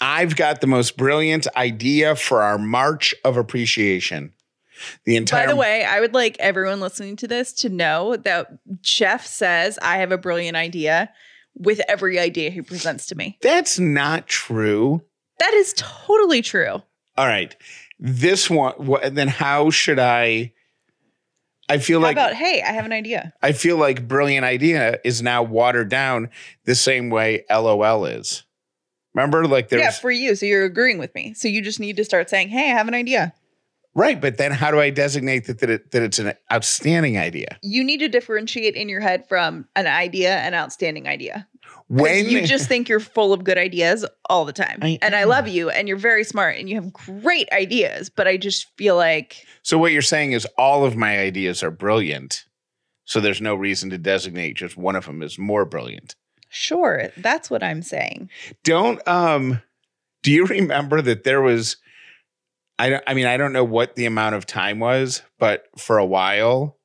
I've got the most brilliant idea for our March of Appreciation. The entire By the way, I would like everyone listening to this to know that Jeff says I have a brilliant idea with every idea he presents to me. That's not true. That is totally true. All right. This one wha- then how should I I feel How like about, hey, I have an idea. I feel like brilliant idea is now watered down the same way LOL is. Remember like there's yeah, for you. So you're agreeing with me. So you just need to start saying, hey, I have an idea. right, but then how do I designate that that, it, that it's an outstanding idea? You need to differentiate in your head from an idea and outstanding idea. When you just think you're full of good ideas all the time. I and I love you and you're very smart and you have great ideas, but I just feel like So what you're saying is all of my ideas are brilliant. So there's no reason to designate just one of them as more brilliant. Sure, that's what I'm saying. Don't um do you remember that there was I don't I mean I don't know what the amount of time was, but for a while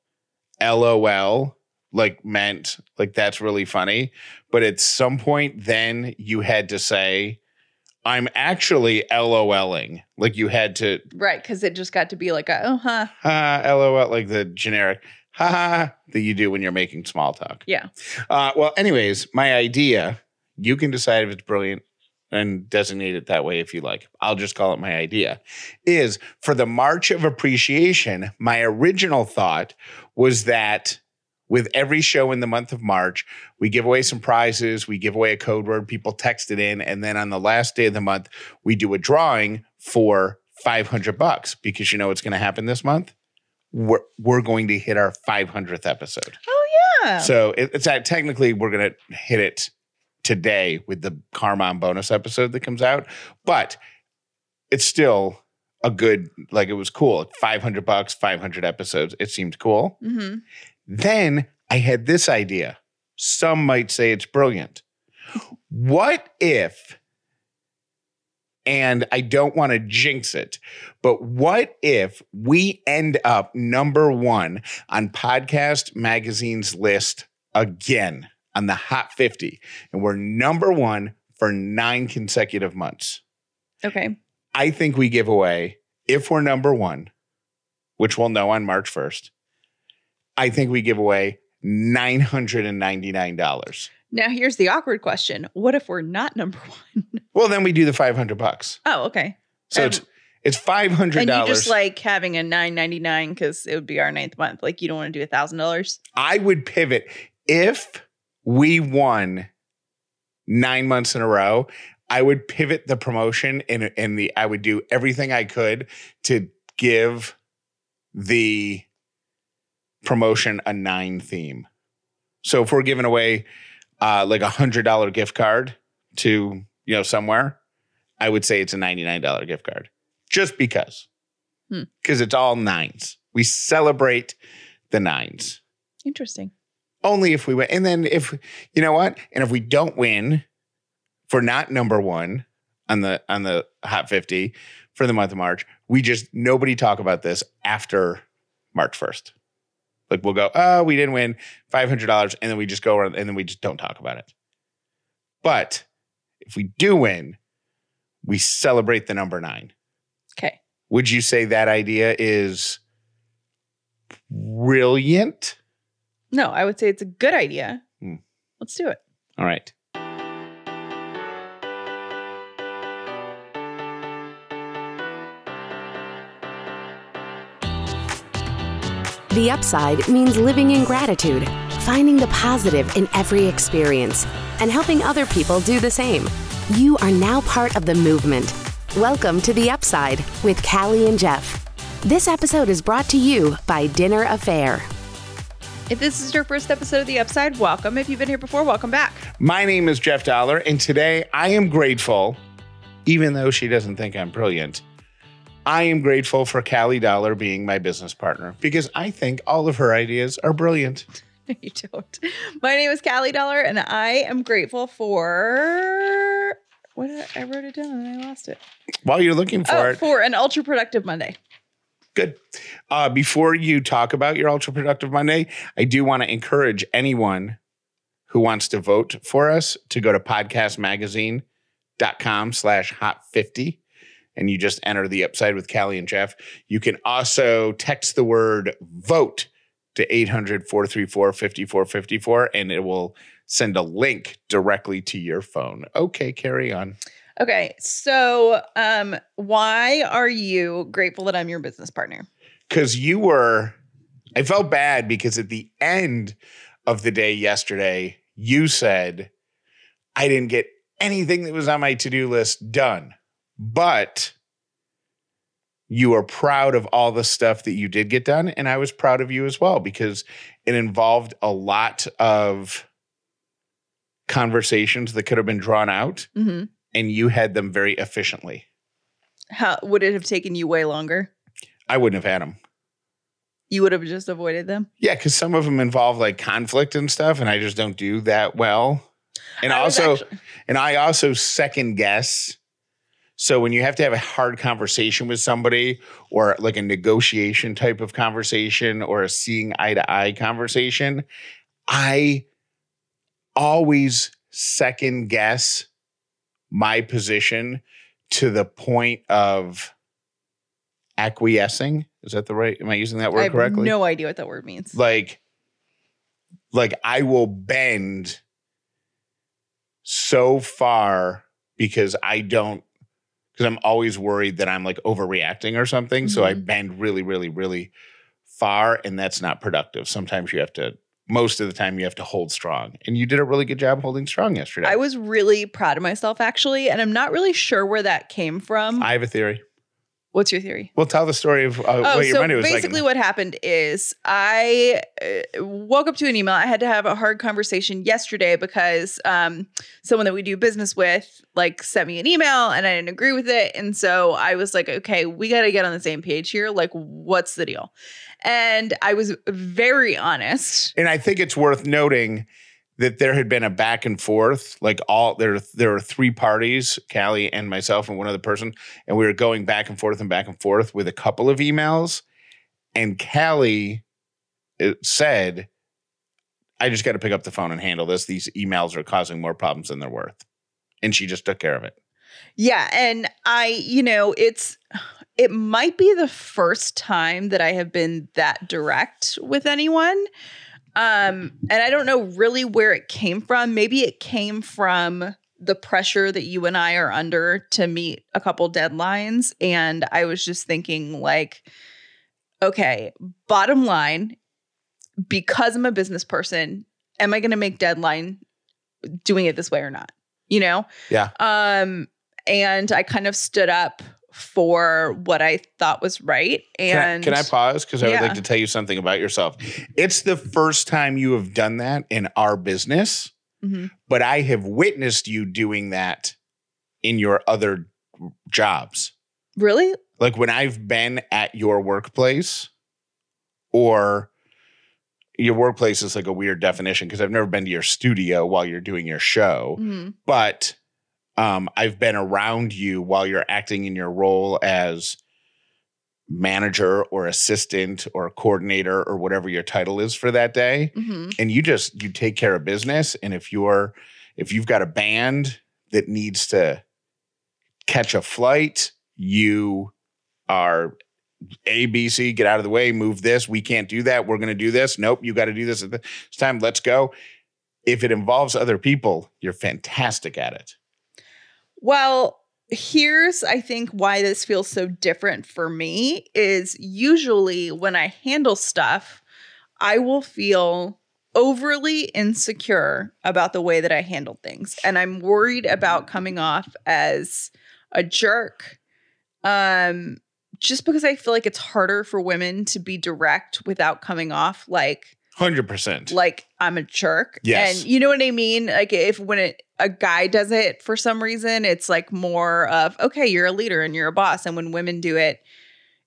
LOL like meant like that's really funny, but at some point then you had to say I'm actually LOLing. Like you had to Right, because it just got to be like a oh huh. ha LOL like the generic ha ha that you do when you're making small talk. Yeah. Uh, well, anyways, my idea, you can decide if it's brilliant and designate it that way if you like. I'll just call it my idea. Is for the March of Appreciation, my original thought was that with every show in the month of March, we give away some prizes, we give away a code word, people text it in, and then on the last day of the month, we do a drawing for 500 bucks because you know what's going to happen this month? We're, we're going to hit our 500th episode. Oh yeah. So it, it's that technically we're gonna hit it today with the Carmon bonus episode that comes out, but it's still a good like it was cool. Five hundred bucks, five hundred episodes. It seemed cool. hmm Then I had this idea. Some might say it's brilliant. What if? And I don't want to jinx it, but what if we end up number one on Podcast Magazine's list again on the Hot 50? And we're number one for nine consecutive months. Okay. I think we give away, if we're number one, which we'll know on March 1st, I think we give away $999. Now here's the awkward question. What if we're not number one? Well, then we do the 500 bucks. Oh, okay. So it's it's $500. And you just like having a nine ninety nine because it would be our ninth month. Like you don't want to do a thousand dollars. I would pivot if we won 9 months in a row. I would pivot the promotion and and the I would do everything I could to give the promotion a 9 theme. So if we're giving away uh like a $100 gift card to, you know, somewhere, I would say it's a $99 gift card. Just because. Hmm. Cuz it's all nines. We celebrate the nines Interesting. only if we win. And then if you know what, and if we don't win, for not number one on the on the hot 50 for the month of March, we just nobody talk about this after March 1st. Like we'll go, oh, we didn't win $500, and then we just go around and then we just don't talk about it. But if we do win, we celebrate the number nine. Okay. Would you say that idea is brilliant? No, I would say it's a good idea. Hmm. Let's do it. All right. The upside means living in gratitude, finding the positive in every experience, and helping other people do the same. You are now part of the movement. Welcome to The Upside with Callie and Jeff. This episode is brought to you by Dinner A'Fare. If this is your first episode of The Upside, welcome. If you've been here before, welcome back. My name is Jeff Dauler, and today I am grateful, even though she doesn't think I'm brilliant, I am grateful for Callie Dauler being my business partner because I think all of her ideas are brilliant. No, you don't. My name is Callie Dauler, and I am grateful for what did I, I wrote it down and I lost it. While you're looking for oh, it, for an ultra productive Monday. Good. Uh, before you talk about your Ultra Productive Monday, I do want to encourage anyone who wants to vote for us to go to podcastmagazine.com com slash hot 50 and you just enter the upside with Callie and Jeff. You can also text the word vote to 800 434 5454 and it will send a link directly to your phone. Okay, carry on. Okay. So, um, why are you grateful that I'm your business partner? Because you were, I felt bad because at the end of the day yesterday, you said, I didn't get anything that was on my to do list done, but you are proud of all the stuff that you did get done. And I was proud of you as well because it involved a lot of conversations that could have been drawn out Mm-hmm. and you had them very efficiently. How would it have taken you way longer? I wouldn't have had them. You would have just avoided them. Yeah, because some of them involve like conflict and stuff, and I just don't do that well. And I also, actu- and I also second guess. So when you have to have a hard conversation with somebody, or like a negotiation type of conversation, or a seeing eye to eye conversation, I always second guess my position to the point of acquiescing. Is that the right? Am I using that I word have correctly? no idea what that word means. like like I will bend so far because I don't because I'm always worried that I'm like overreacting or something. So I Mhm. bend really, really, really far, and that's not productive. Sometimes you have to. Most of the time, you have to hold strong, and you did a really good job holding strong yesterday. I was really proud of myself actually, and I'm not really sure where that came from. I have a theory. What's your theory? Well, tell the story of uh, Oh, what your so money was like. basically, what happened is I uh, woke up to an email. I had to have a hard conversation yesterday because um, someone that we do business with like sent me an email and I didn't agree with it, and so I was like, okay, we got to get on the same page here. Like, what's the deal? And I was very honest. And I think it's worth noting that there had been a back and forth, like all there there were three parties, Callie and myself and one other person, and we were going back and forth and back and forth with a couple of emails. And Callie uh, said, I just got to pick up the phone and handle this. These emails are causing more problems than they're worth. And she just took care of it. Yeah, and I, you know, it's it might be the first time that I have been that direct with anyone. Um and I don't know really where it came from. Maybe it came from the pressure that you and I are under to meet a couple deadlines and I was just thinking like okay, bottom line because I'm a business person, am I going to make deadline doing it this way or not? You know? Yeah. Um, and I kind of stood up for what I thought was right. Can I- And can I, pause? Because I would like to tell you something about yourself. It's the first time you have done that in our business. Mhm. but I have witnessed you doing that in your other jobs. really? Like when I've been at your workplace or your workplace is like a weird definition because I've never been to your studio while you're doing your show, Mhm. but um, I've been around you while you're acting in your role as manager or assistant or coordinator or whatever your title is for that day Mhm. and you just you take care of business and if you're if you've got a band that needs to catch a flight you are abc get out of the way move this we can't do that we're going to do this nope you got to do this at this time let's go if it involves other people you're fantastic at it Well, here's I think why this feels so different for me is usually when I handle stuff, I will feel overly insecure about the way that I handled things and I'm worried about coming off as a jerk. Um just because I feel like it's harder for women to be direct without coming off like 100% like I'm a jerk. Yes. And you know what I mean? Like if when it, a guy does it for some reason, it's like more of, okay, you're a leader and you're a boss. And when women do it,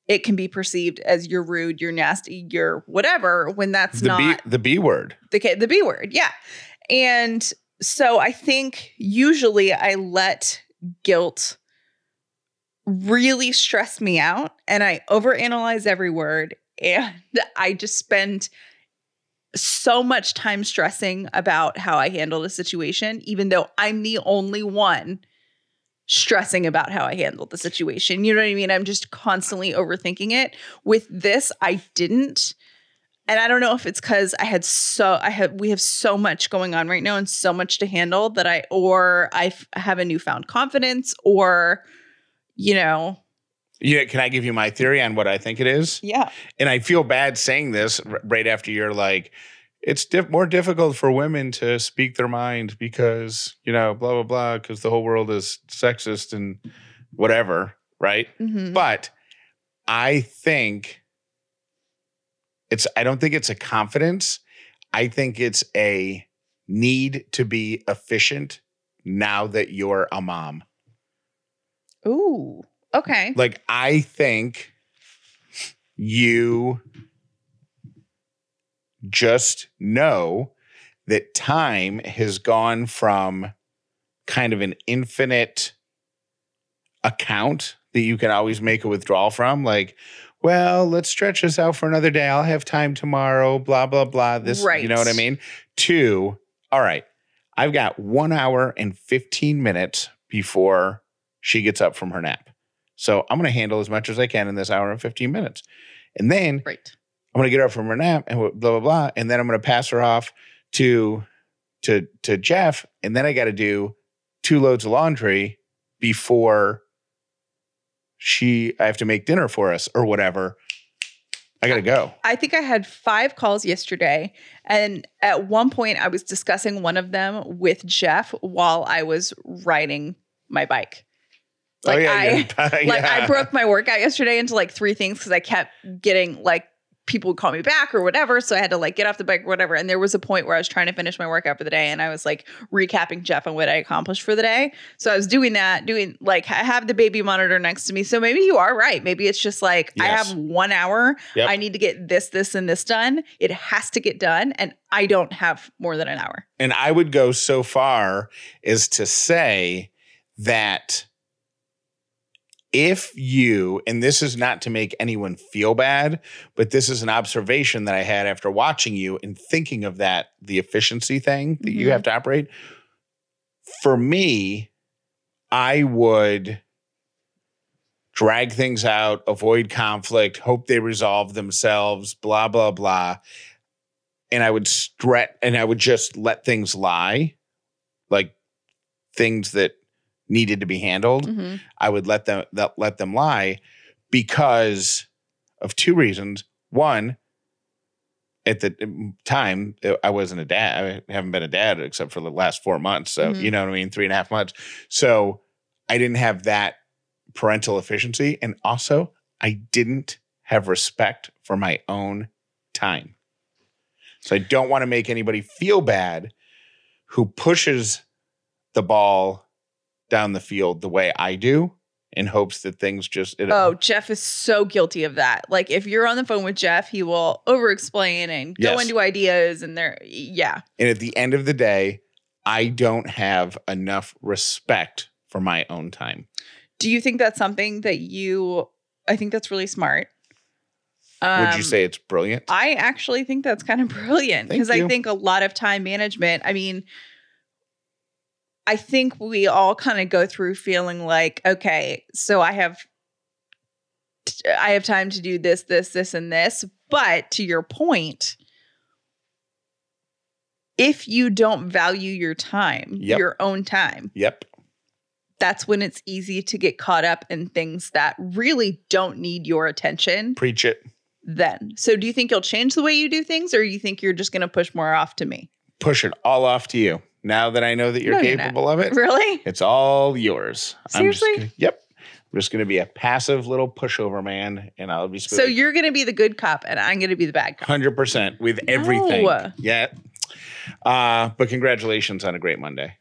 it can be perceived as you're rude, you're nasty, you're whatever, when that's the not b the b word the K- the B word. Yeah. And so I think usually I let guilt really stress me out and I overanalyze every word and I just spend so much time stressing about how I handled a situation even though I'm the only one stressing about how I handled the situation. You know what I mean? I'm just constantly overthinking it. With this, I didn't. And I don't know if it's cuz I had so I had we have so much going on right now and so much to handle that I or I f- have a newfound confidence or you know, Yeah, can I give you my theory on what I think it is? yeah. And I feel bad saying this right after you're like, it's diff- more difficult for women to speak their mind because you know blah blah blah because the whole world is sexist and whatever, right? Mhm. But I think it's I don't think it's a confidence. I think it's a need to be efficient now that you're a mom. Ooh. Okay. Like I think you just know that time has gone from kind of an infinite account that you can always make a withdrawal from like well let's stretch this out for another day. I'll have time tomorrow blah blah blah this you know what i mean? Two all right i've got one hour and 15 minutes before she gets up from her nap so i'm going to handle as much as i can in this hour and 15 minutes and then Right. I'm gonna get her up from her nap and blah blah blah, and then I'm gonna pass her off to to to Jeff, and then I got to do two loads of laundry before she I have to make dinner for us or whatever. I gotta go. I think I had five calls yesterday. And at one point, I was discussing one of them with Jeff while I was riding my bike. Oh, like, I, yeah. like Yeah. I broke my workout yesterday into like three things because I kept getting like people would call me back or whatever. So I had to like get off the bike or whatever. And there was a point where I was trying to finish my workout for the day and I was like recapping Jeff on what I accomplished for the day. So I was doing that, doing like I have the baby monitor next to me. So maybe you are right. Maybe it's just like I have one hour. Yep. I need to get this, this, and this done. It has to get done. And I don't have more than an hour. And I would go so far as to say that if you, and this is not to make anyone feel bad, but this is an observation that I had after watching you and thinking of that, the efficiency thing that you Mhm. have to operate. For me, I would drag things out, avoid conflict, hope they resolve themselves, blah, blah, blah. And I would stretch and I would just let things lie, like things that needed to be handled. Mhm. I would let them that, let them lie because of two reasons. One, at the time, I wasn't a dad. I haven't been a dad except for the last four months. So Mhm. you know what I mean, three and a half months. So I didn't have that parental efficiency, and also I didn't have respect for my own time. So I don't want to make anybody feel bad who pushes the ball down the field the way I do in hopes that things just it, Oh, Jeff is so guilty of that. Like if you're on the phone with Jeff, he will over explain and go Yes. into ideas and there yeah. and at the end of the day I don't have enough respect for my own time. Do you think that's something that you I think that's really smart. Would Um, you say it's brilliant? I actually think that's kind of brilliant because I think a lot of time management, I mean, I think we all kind of go through feeling like, okay, so I have I have time to do this, this, this, and this. But to your point, if you don't value your time, Yep. your own time, yep. that's when it's easy to get caught up in things that really don't need your attention Preach it. then. So do you think you'll change the way you do things or you think you're just going to push more off to me? Push it all off to you. Now that I know that you're No, you're capable of it, Really? it's all yours. I'm just Seriously? gonna- yep. I'm just going to be a passive little pushover man and I'll be So you're going to be the good cop and I'm going to be the bad cop. Hundred percent with everything. No. Yeah. Uh, but congratulations on a great Monday.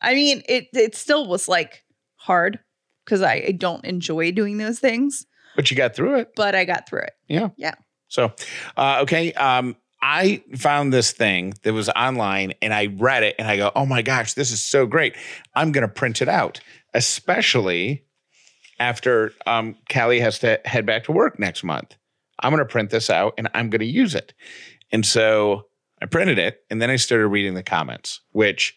I mean, it it still was like hard because I, I don't enjoy doing those things, But you got through it. but I got through it. Yeah. Yeah. So, uh, okay. Um, I found this thing that was online and I read it and I go, oh my gosh, this is so great. I'm going to print it out, especially after um, Callie has to head back to work next month. I'm going to print this out and I'm going to use it. And so I printed it and then I started reading the comments, which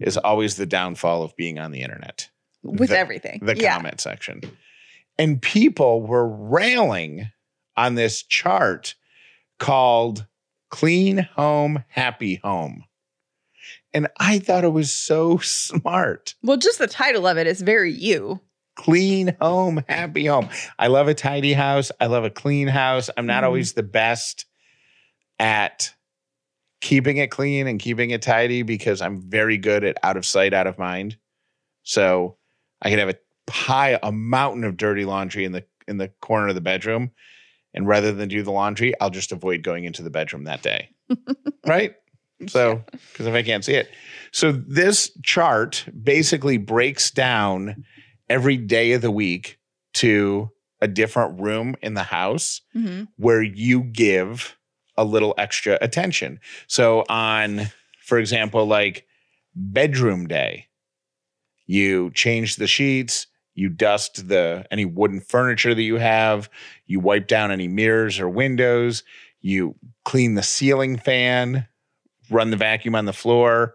is always the downfall of being on the internet. with the- everything. the yeah. comment section. And people were railing on this chart called Clean Home, Happy Home. And I thought it was so smart. Well, just the title of it is very you. Clean home, happy home. I love a tidy house. I love a clean house. I'm not Mhm. always the best at keeping it clean and keeping it tidy because I'm very good at out of sight, out of mind. So I could have a pile, a mountain of dirty laundry in the in the corner of the bedroom. And rather than do the laundry, I'll just avoid going into the bedroom that day. right? So, because if I can't see it. So, this chart basically breaks down every day of the week to a different room in the house Mhm. where you give a little extra attention. So, on, for example, like bedroom day, you change the sheets, you dust the any wooden furniture that you have, you wipe down any mirrors or windows, you clean the ceiling fan, run the vacuum on the floor,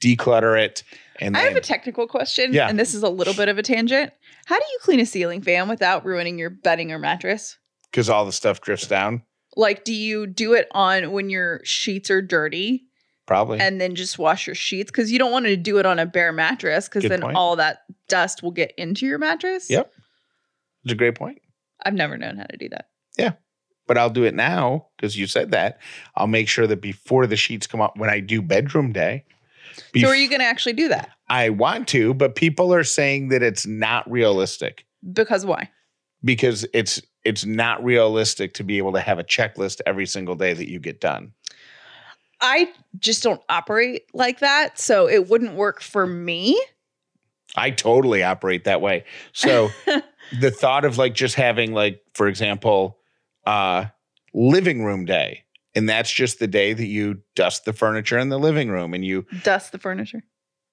declutter it, and I then have a technical question, Yeah. and this is a little bit of a tangent. How do you clean a ceiling fan without ruining your bedding or mattress? because all the stuff drifts down. Like, do you do it on when your sheets are dirty Probably. and then just wash your sheets? Because you don't want to do it on a bare mattress because then point. all that dust will get into your mattress. Yep. It's a great point. I've never known how to do that. Yeah. But I'll do it now because you said that. I'll make sure that before the sheets come up when I do bedroom day. so, are you going to actually do that? I want to, but people are saying that it's not realistic Because why? because it's it's not realistic to be able to have a checklist every single day that you get done. I just don't operate like that. So, it wouldn't work for me. I totally operate that way. So the thought of like just having like for example uh living room day and that's just the day that you dust the furniture in the living room and you Dust the furniture.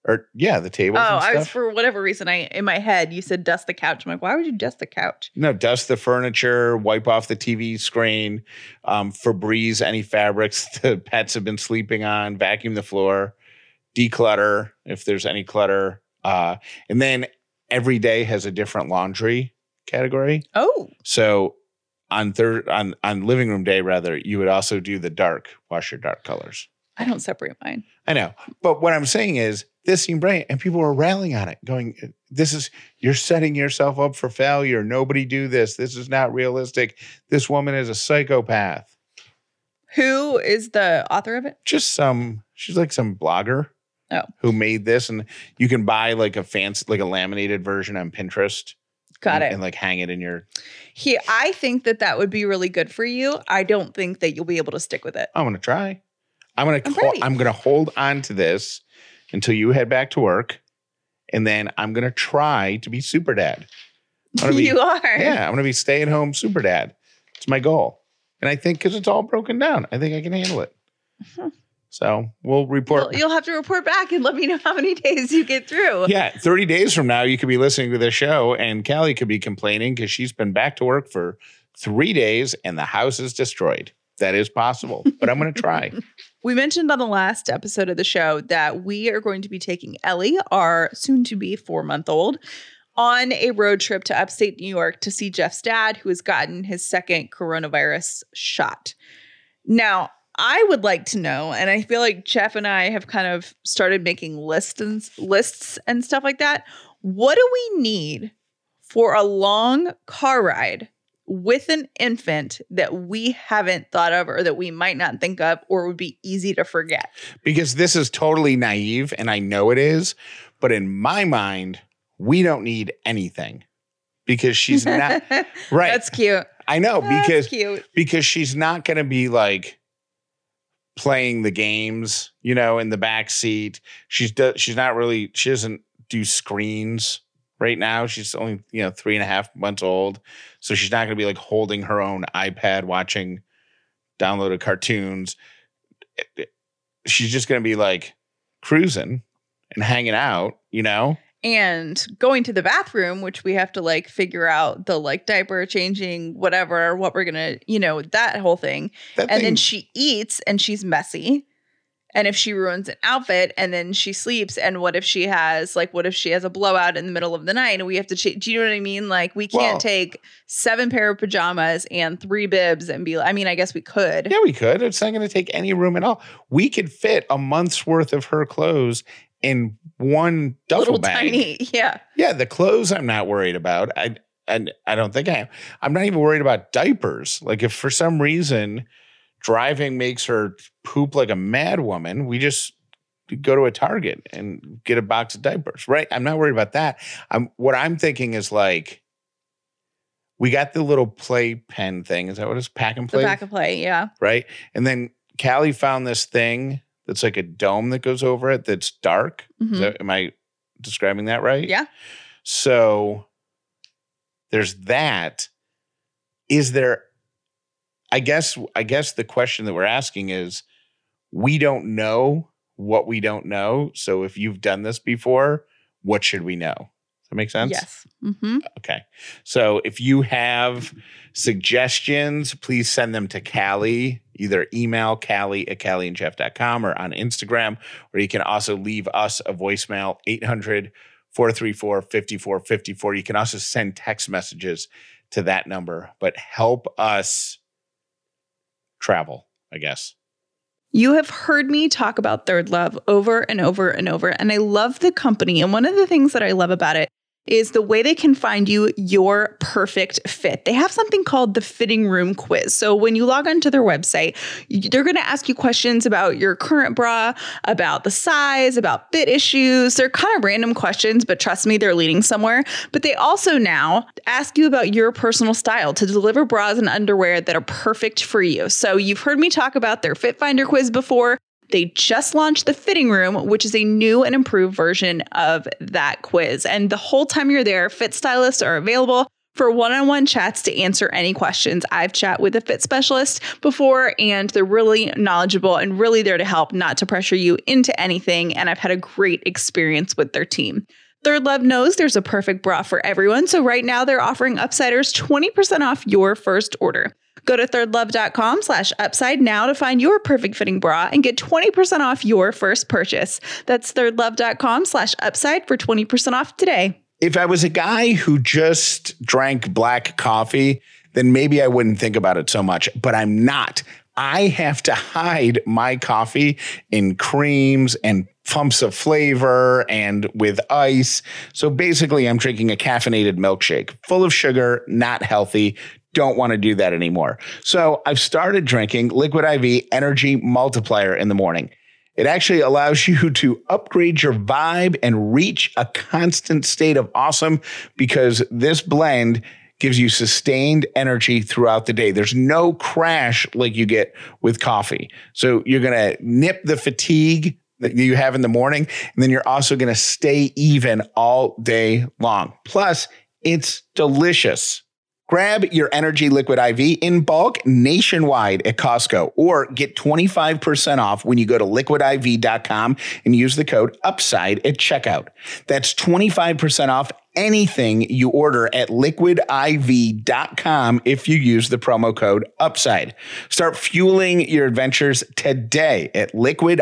or yeah the table. Oh, I was for whatever reason. I in my head you said dust the couch. I'm like, why would you dust the couch? no dust the furniture wipe off the tv screen um febreze any fabrics the pets have been sleeping on vacuum the floor declutter if there's any clutter uh and then every day has a different laundry category Oh, So on third on on living room day, rather, you would also do the dark, wash your dark colors. I don't separate mine. I know, but what I'm saying is this seemed brilliant, and people were railing on it, going, "This is you're setting yourself up for failure. Nobody do this. This is not realistic. This woman is a psychopath." Who is the author of it? Just some, she's like some blogger. Oh. Who made this? And you can buy like a fancy, like a laminated version on Pinterest. Got and, it. And like hang it in your. He, I think that that would be really good for you. I don't think that you'll be able to stick with it. I'm gonna try. I'm gonna I'm call. I'm gonna hold on to this until you head back to work, and then I'm gonna try to be super dad. Be, you are. yeah, I'm gonna be stay at home super dad. It's my goal, and I think because it's all broken down, I think I can handle it. Uh-huh. So we'll report. Well, you'll have to report back and let me know how many days you get through. yeah, 30 days from now, you could be listening to the show, and Callie could be complaining because she's been back to work for three days and the house is destroyed. That is possible, but I'm going to try. We mentioned on the last episode of the show that we are going to be taking Ellie, our soon to be four month old, on a road trip to upstate New York to see Jeff's dad, who has gotten his second coronavirus shot. Now, I would like to know, and I feel like Jeff and I have kind of started making lists and lists and stuff like that. What do we need for a long car ride with an infant that we haven't thought of or that we might not think of or would be easy to forget? because this is totally naive and I know it is, but in my mind, we don't need anything because she's not right. That's cute. I know That's because cute. because she's not going to be like playing the games, you know, in the back seat. She's do, she's not really she doesn't do screens right now. She's only you know three and a half months old, so she's not going to be like holding her own iPad watching downloaded cartoons. She's just going to be like cruising and hanging out, you know. And going to the bathroom, which we have to like figure out the like diaper changing, whatever, what we're gonna, you know, that whole thing. That And then she eats and she's messy. And if she ruins an outfit and then she sleeps, and what if she has like, what if she has a blowout in the middle of the night and we have to change? Do you know what I mean? Like, we can't Well- take seven pair of pajamas and three bibs and be. like I mean, I guess we could. Yeah, we could. It's not going to take any room at all. We could fit a month's worth of her clothes in one duffel bag. tiny, yeah. Yeah, the clothes I'm not worried about. I and I don't think I am. I'm not even worried about diapers. Like if for some reason driving makes her poop like a mad woman, we just go to a Target and get a box of diapers, right? I'm not worried about that. I'm what I'm thinking is like we got the little play pen thing. Is that what it's pack and The play? back of play, yeah. right? And then Callie found this thing that's like a dome that goes over it that's dark. Mhm. that- am I describing that right? Yeah. So there's that. Is there I guess I guess the question that we're asking is we don't know what we don't know. So if you've done this before, what should we know? That make sense? Yes. hmm Okay. So if you have suggestions, please send them to Callie. Either email Callie at CallieandJeff.com or on Instagram, or you can also leave us a voicemail 800 434 5454. You can also send text messages to that number, but help us travel, I guess. You have heard me talk about Third Love over and over and over, and I love the company. And one of the things that I love about it is the way they can find you your perfect fit. They have something called the fitting room quiz. So when you log onto their website, they're going to ask you questions about your current bra, about the size, about fit issues. They're kind of random questions, but trust me, they're leading somewhere. But they also now ask you about your personal style to deliver bras and underwear that are perfect for you. So you've heard me talk about their Fit Finder quiz before. They just launched the fitting room, which is a new and improved version of that quiz. And the whole time you're there, fit stylists are available for one-on-one chats to answer any questions. I've chat with a fit specialist before and they're really knowledgeable and really there to help, not to pressure you into anything. And I've had a great experience with their team. Third Love knows there's a perfect bra for everyone. So right now they're offering Upsiders 20% off your first order. Go to thirdlove.com slash upside now to find your perfect fitting bra and get 20% off your first purchase. That's thirdlove.com slash upside for 20% off today. If I was a guy who just drank black coffee, then maybe I wouldn't think about it so much, but I'm not. I have to hide my coffee in creams and pumps of flavor and with ice. So basically, I'm drinking a caffeinated milkshake full of sugar, not healthy. Don't want to do that anymore. So I've started drinking Liquid IV Energy Multiplier in the morning. It actually allows you to upgrade your vibe and reach a constant state of awesome because this blend gives you sustained energy throughout the day. There's no crash like you get with coffee. So you're going to nip the fatigue that you have in the morning, and then you're also going to stay even all day long. Plus, it's delicious. Grab your Energy Liquid IV in bulk nationwide at Costco or get 25% off when you go to liquidiv.com and use the code UPSIDE at checkout. That's 25% off anything you order at liquidiv.com if you use the promo code UPSIDE. Start fueling your adventures today at liquidiv.com.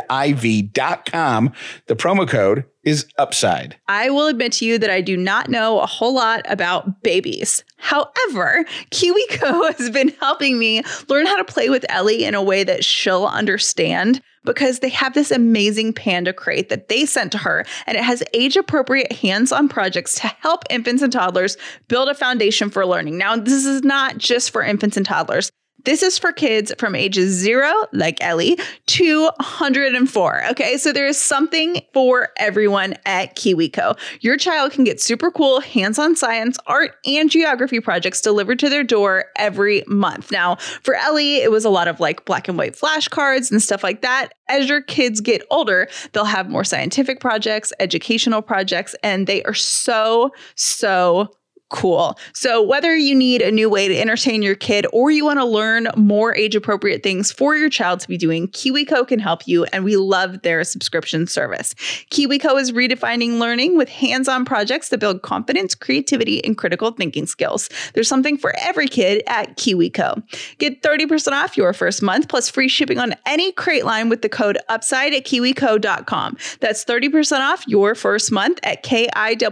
The promo code is UPSIDE. I will admit to you that I do not know a whole lot about babies. However, KiwiCo has been helping me learn how to play with Ellie in a way that she'll understand because they have this amazing panda crate that they sent to her and it has age appropriate hands on projects to help infants and toddlers build a foundation for learning. Now, this is not just for infants and toddlers. This is for kids from ages zero, like Ellie, to 104. Okay, so there is something for everyone at KiwiCo. Your child can get super cool hands on science, art, and geography projects delivered to their door every month. Now, for Ellie, it was a lot of like black and white flashcards and stuff like that. As your kids get older, they'll have more scientific projects, educational projects, and they are so, so cool. So, whether you need a new way to entertain your kid or you want to learn more age appropriate things for your child to be doing, KiwiCo can help you, and we love their subscription service. KiwiCo is redefining learning with hands on projects that build confidence, creativity, and critical thinking skills. There's something for every kid at KiwiCo. Get 30% off your first month plus free shipping on any crate line with the code UPSIDE at kiwico.com. That's 30% off your first month at kiwico.com.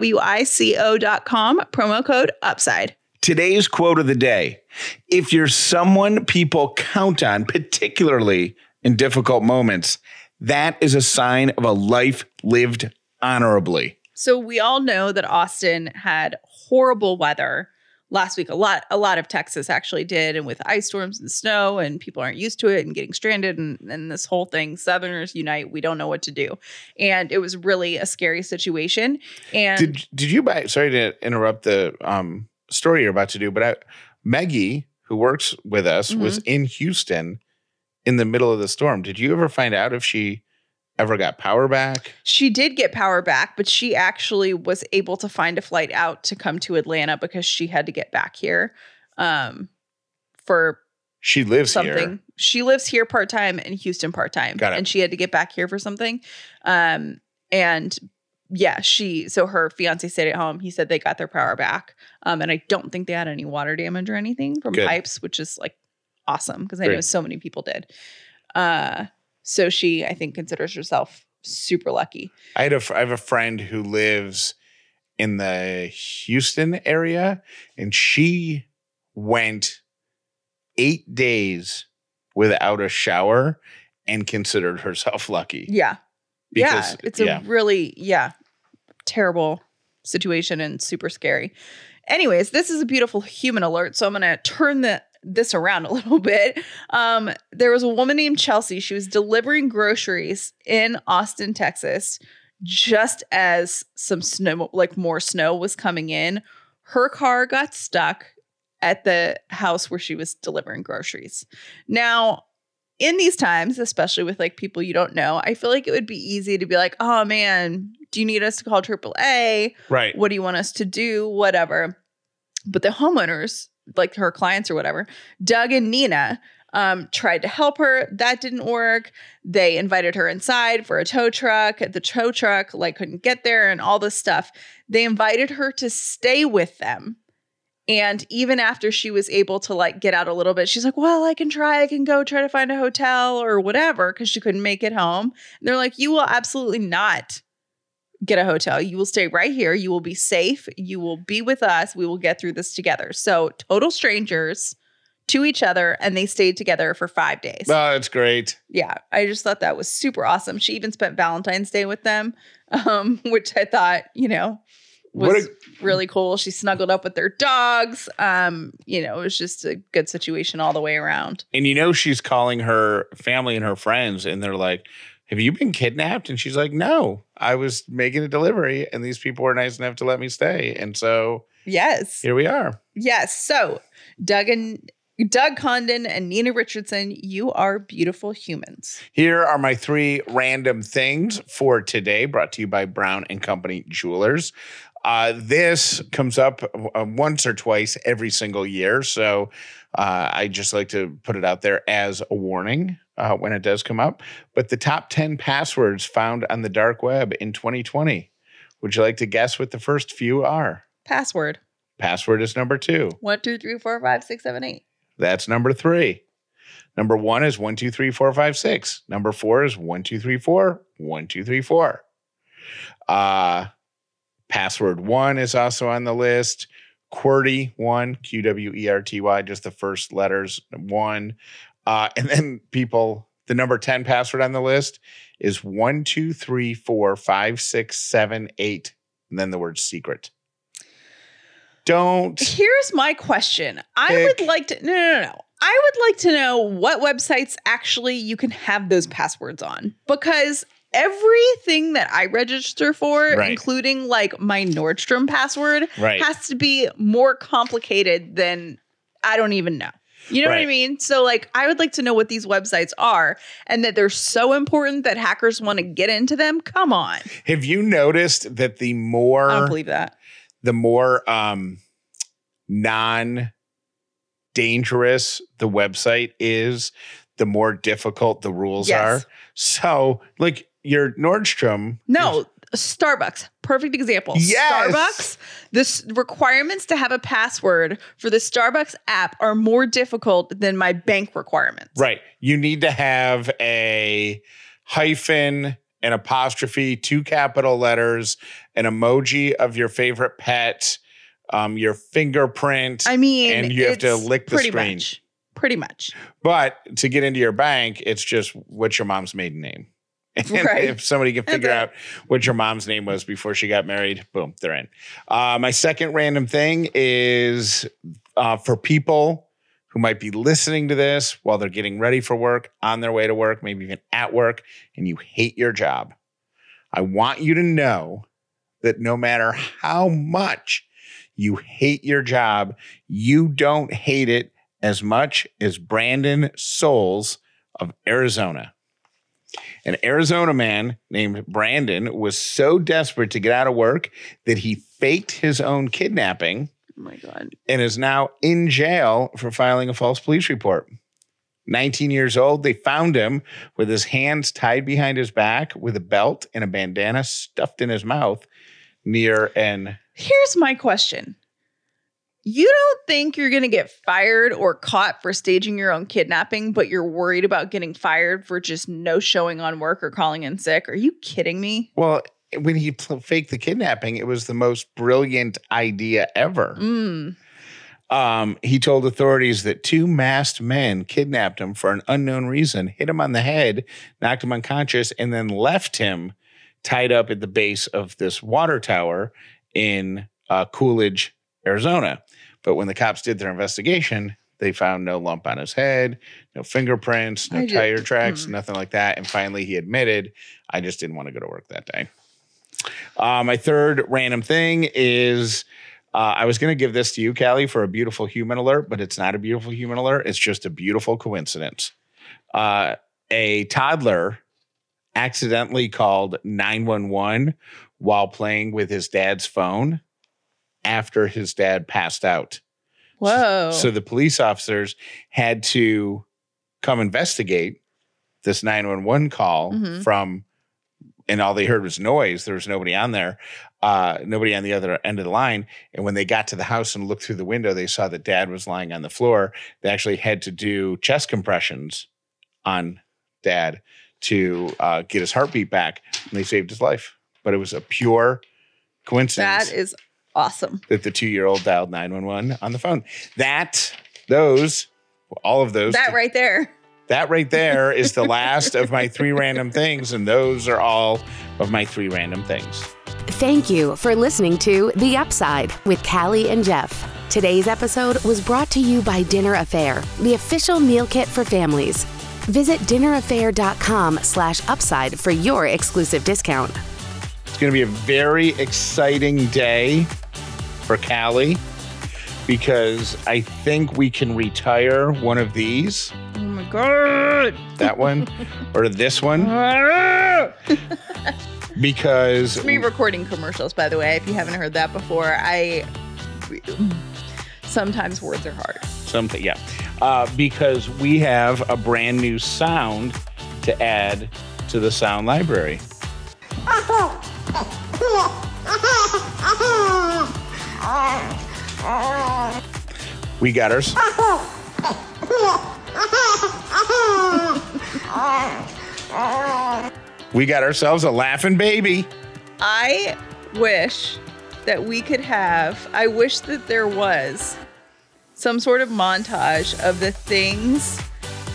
Promo code UPSIDE. Today's quote of the day If you're someone people count on, particularly in difficult moments, that is a sign of a life lived honorably. So we all know that Austin had horrible weather last week. A lot, a lot of Texas actually did, and with ice storms and snow, and people aren't used to it and getting stranded, and, and this whole thing. Southerners unite. We don't know what to do, and it was really a scary situation. And Did did you buy? Sorry to interrupt the um, story you're about to do, but I, Maggie, who works with us, was in Houston in the middle of the storm. Did you ever find out if she ever got power back? She did get power back, but she actually was able to find a flight out to come to Atlanta because she had to get back here um, for She lives something. here. She lives here part time and Houston part time, and she had to get back here for something. Um, and yeah, she so her fiance stayed at home. He said they got their power back, um, and I don't think they had any water damage or anything from Good. pipes, which is like awesome because I know so many people did. Uh, so she, I think, considers herself super lucky. I had a I have a friend who lives in the Houston area, and she went eight days without a shower and considered herself lucky. Yeah. Because- yeah. It's yeah. a really, yeah, terrible situation and super scary. Anyways, this is a beautiful human alert. So I'm going to turn the this around a little bit. Um, there was a woman named Chelsea. She was delivering groceries in Austin, Texas, just as some snow, like more snow was coming in. Her car got stuck at the house where she was delivering groceries. Now, in these times, especially with like people you don't know, I feel like it would be easy to be like, oh man, do you need us to call AAA? Right. What do you want us to do? Whatever. But the homeowners, like her clients or whatever, Doug and Nina, um, tried to help her. That didn't work. They invited her inside for a tow truck. The tow truck like couldn't get there and all this stuff. They invited her to stay with them. And even after she was able to like get out a little bit, she's like, "Well, I can try. I can go try to find a hotel or whatever because she couldn't make it home." And they're like, "You will absolutely not get a hotel. You will stay right here. You will be safe. You will be with us. We will get through this together." So, total strangers to each other and they stayed together for 5 days. Oh, that's great. yeah, I just thought that was super awesome. She even spent Valentine's Day with them, um, which I thought, you know, was a- really cool. She snuggled up with their dogs. Um, you know, it was just a good situation all the way around. And you know she's calling her family and her friends, and they're like, "Have you been kidnapped?" And she's like, "No, I was making a delivery, and these people were nice enough to let me stay, and so Yes. here we are." Yes. So Doug and Doug Condon and Nina Richardson, you are beautiful humans. Here are my three random things for today, brought to you by Brown and Company Jewelers. Uh, this comes up uh, once or twice every single year, so uh, I just like to put it out there as a warning uh, when it does come up. But the top ten passwords found on the dark web in 2020. Would you like to guess what the first few are? Password. Password is number two. One, two, three, four, five, six, seven, eight. That's number three. Number one is one, two, three, four, five, six. Number four is one, two, three, four, one, two, three, four. Uh, password one is also on the list. QWERTY one, Q W E R T Y, just the first letters one. Uh, and then people, the number 10 password on the list is one, two, three, four, five, six, seven, eight, and then the word secret. Don't Here's my question. I would like to no no no no. I would like to know what websites actually you can have those passwords on because everything that I register for, Right. including like my Nordstrom password, right. has to be more complicated than I don't even know. You know what I mean? So like I would like to know what these websites are and that they're so important that hackers want to get into them. Come on. Have you noticed that the more I don't believe that. the more um non dangerous the website is, the more difficult the rules Yes. are. So, like your Nordstrom. No, Starbucks. Perfect example. Yes. Starbucks. The requirements to have a password for the Starbucks app are more difficult than my bank requirements. Right. You need to have a hyphen, an apostrophe, two capital letters, an emoji of your favorite pet, um, your fingerprint. I mean, And you have to lick the pretty screen. Much, pretty much. but to get into your bank, it's just what's your mom's maiden name. And Right. if somebody can figure out what your mom's name was before she got married, boom, they're in. Uh, my second random thing is uh, for people who might be listening to this while they're getting ready for work, on their way to work, maybe even at work, and you hate your job. I want you to know that no matter how much you hate your job, you don't hate it as much as Brandon Souls of Arizona. An Arizona man named Brandon was so desperate to get out of work that he faked his own kidnapping Oh my God. and is now in jail for filing a false police report. 19 years old, they found him with his hands tied behind his back with a belt and a bandana stuffed in his mouth near an Here's my question. You don't think you're going to get fired or caught for staging your own kidnapping, but you're worried about getting fired for just no showing on work or calling in sick? Are you kidding me? Well, when he faked the kidnapping, it was the most brilliant idea ever. Mm. Um, he told authorities that two masked men kidnapped him for an unknown reason, hit him on the head, knocked him unconscious, and then left him tied up at the base of this water tower in uh, Coolidge, Arizona. But when the cops did their investigation, they found no lump on his head, no fingerprints, no I tire tracks, mm. nothing like that. And finally, he admitted, I just didn't want to go to work that day. Uh, my third random thing is uh, I was going to give this to you, Callie, for a beautiful human alert, but it's not a beautiful human alert. It's just a beautiful coincidence. Uh, a toddler accidentally called 911 while playing with his dad's phone after his dad passed out. Whoa. So the police officers had to come investigate this 911 call Mhm. from, and all they heard was noise. There was nobody on there, uh, nobody on the other end of the line. And when they got to the house and looked through the window, they saw that dad was lying on the floor. They actually had to do chest compressions on dad to uh, get his heartbeat back, and they saved his life. But it was a pure coincidence that is awesome. that the two year old dialed 911 on the phone. That, those, all of those, That right there. that right there is the last of my three random things. And those are all of my three random things. Thank you for listening to The Upside with Callie and Jeff. Today's episode was brought to you by Dinner A'Fare, the official meal kit for families. Visit dinnerafare.com slash upside for your exclusive discount. It's going to be a very exciting day for Callie because I think we can retire one of these, Oh my God. that one, or this one, because Me recording commercials, by the way, if you haven't heard that before. I sometimes words are hard. something yeah uh, because we have a brand new sound to add to the sound library we got ours we got ourselves a laughing baby I wish that we could have, I wish that there was some sort of montage of the things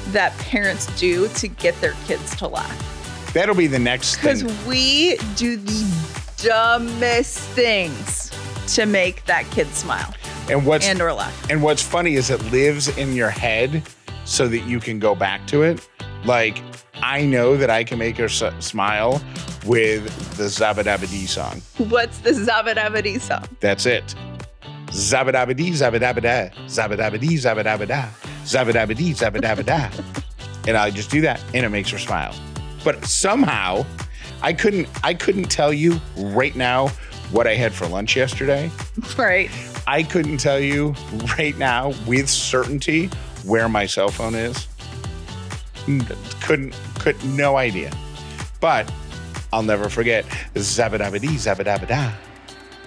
that parents do to get their kids to laugh. that'll be the next thing. Because we do the dumbest things to make that kid smile and what's and or laugh. And what's funny is it lives in your head so that you can go back to it. Like, I know that I can make her s- smile with the Zabadabadee song. What's the Zabadabadee song? That's it. Zabadabadee, zabadabada, zabadabadee, zabadabada, zabadabadee, zabadabada. and I just do that and it makes her smile. But somehow I couldn't I couldn't tell you right now what I had for lunch yesterday. Right. I couldn't tell you right now with certainty where my cell phone is. Couldn't, could no idea. But I'll never forget zabadabadi zabadabada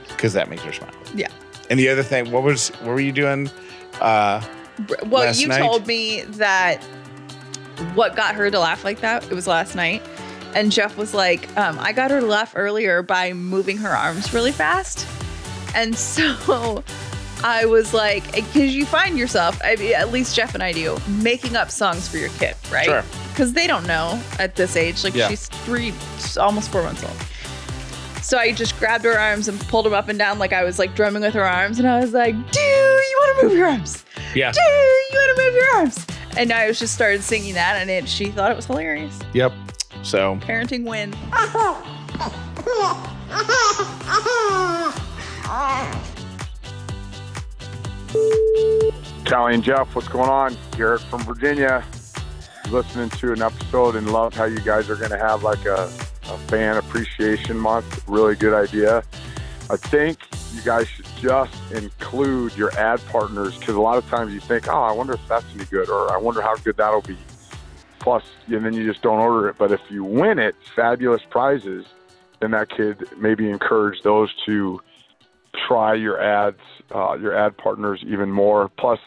because that makes her smile. Yeah. And the other thing, what was what were you doing? Uh, Well, you night? told me that what got her to laugh like that, it was last night. And Jeff was like, um, I got her to laugh earlier by moving her arms really fast. And so I was like, because you find yourself, I mean, at least Jeff and I do, making up songs for your kid, right? Sure. Because they don't know at this age. Like Yeah. she's three, almost four months old. So I just grabbed her arms and pulled them up and down like I was like drumming with her arms. And I was like, do you want to move your arms? yeah. Do you want to move your arms? And I was just started singing that, and it, she thought it was hilarious. Yep. So Parenting win. Callie and Jeff, what's going on? Garrett from Virginia. Listening to an episode and love how you guys are going to have like a, a fan appreciation month. Really good idea. I think you guys should just include your ad partners because a lot of times you think, oh, I wonder if that's any good or I wonder how good that'll be. Plus, and then you just don't order it. But if you win it, fabulous prizes, then that could maybe encourage those to try your ads, uh, your ad partners even more. Plus,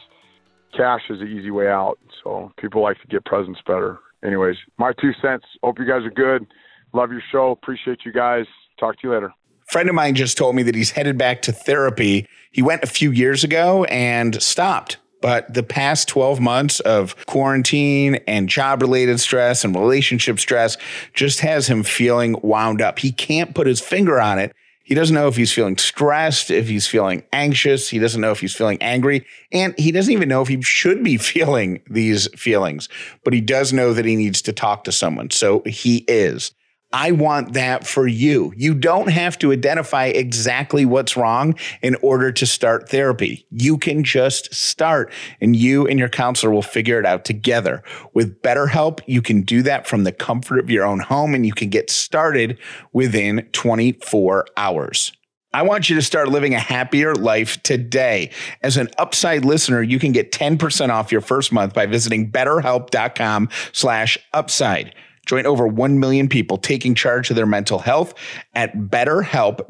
cash is the easy way out. So people like to get presents better. Anyways, my two cents. Hope you guys are good. Love your show. Appreciate you guys. Talk to you later. friend of mine just told me that he's headed back to therapy. He went a few years ago and stopped. But the past 12 months of quarantine and job related stress and relationship stress just has him feeling wound up. He can't put his finger on it. He doesn't know if he's feeling stressed, if he's feeling anxious. He doesn't know if he's feeling angry. And he doesn't even know if he should be feeling these feelings. But he does know that he needs to talk to someone. So he is. I want that for you. You don't have to identify exactly what's wrong in order to start therapy. You can just start and you and your counselor will figure it out together. With BetterHelp, you can do that from the comfort of your own home and you can get started within 24 hours. I want you to start living a happier life today. As an upside listener, you can get 10% off your first month by visiting betterhelp.com slash upside. Join over 1 million people taking charge of their mental health at BetterHelp, E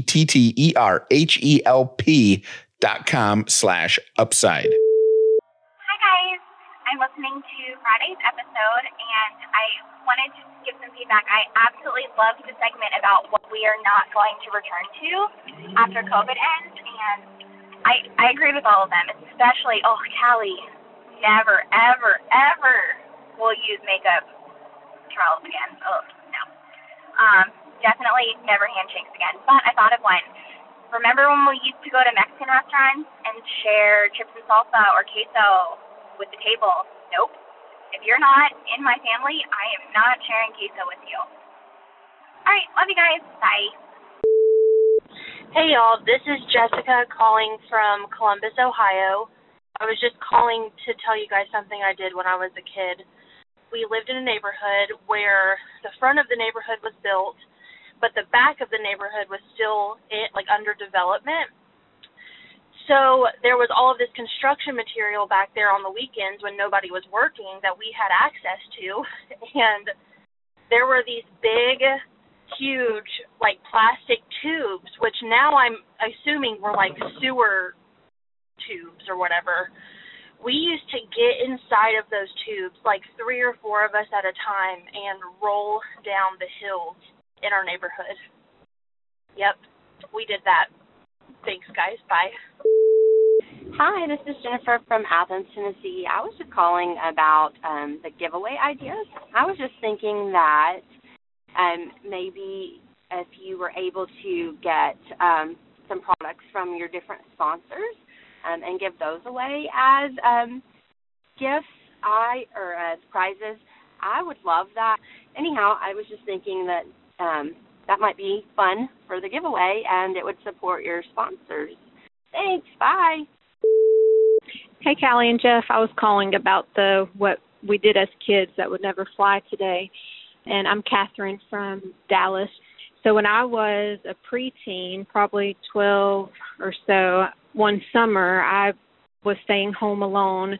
B-E-T-T-E-R-H-E-L-P dot com slash upside. Hi guys, I'm listening to Friday's episode and I wanted to give some feedback. I absolutely loved the segment about what we are not going to return to after COVID ends and I, I agree with all of them, especially, oh, Callie, never, ever, ever will use makeup trials again. Oh, no. Um, definitely never handshakes again. But I thought of one. Remember when we used to go to Mexican restaurants and share chips and salsa or queso with the table? Nope. If you're not in my family, I am not sharing queso with you. All right, love you guys. Bye. Hey y'all, this is Jessica calling from Columbus, Ohio. I was just calling to tell you guys something I did when I was a kid. We lived in a neighborhood where the front of the neighborhood was built, but the back of the neighborhood was still in, like under development. So there was all of this construction material back there on the weekends when nobody was working that we had access to, and there were these big huge like plastic tubes, which now I'm assuming were like sewer tubes or whatever. We used to get inside of those tubes, like three or four of us at a time, and roll down the hills in our neighborhood. Yep, we did that. Thanks, guys. Bye. Hi, this is Jennifer from Athens, Tennessee. I was just calling about um, the giveaway ideas. I was just thinking that um, maybe if you were able to get um, some products from your different sponsors um, and give those away as um, gifts, I or as prizes, I would love that. Anyhow, I was just thinking that um, that might be fun for the giveaway, and it would support your sponsors. Thanks. Bye. Hey, Callie and Jeff. I was calling about the what we did as kids that would never fly today, and I'm Catherine from Dallas. So when I was a preteen, probably 12 or so, one summer I was staying home alone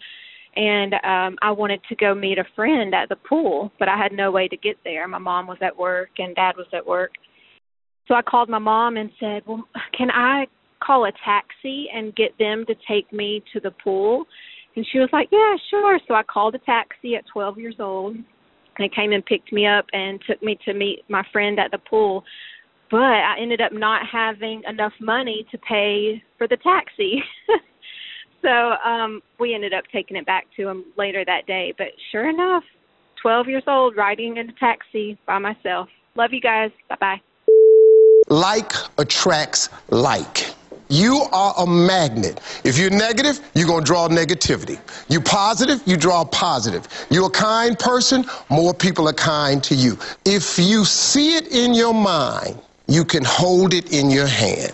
and um I wanted to go meet a friend at the pool, but I had no way to get there. My mom was at work and dad was at work. So I called my mom and said, "Well, can I call a taxi and get them to take me to the pool?" And she was like, "Yeah, sure." So I called a taxi at 12 years old. They came and picked me up and took me to meet my friend at the pool. But I ended up not having enough money to pay for the taxi. so um we ended up taking it back to him later that day. But sure enough, 12 years old, riding in a taxi by myself. Love you guys. Bye bye. Like attracts like. You are a magnet. If you're negative, you're going to draw negativity. You're positive, you draw positive. You're a kind person, more people are kind to you. If you see it in your mind, you can hold it in your hand.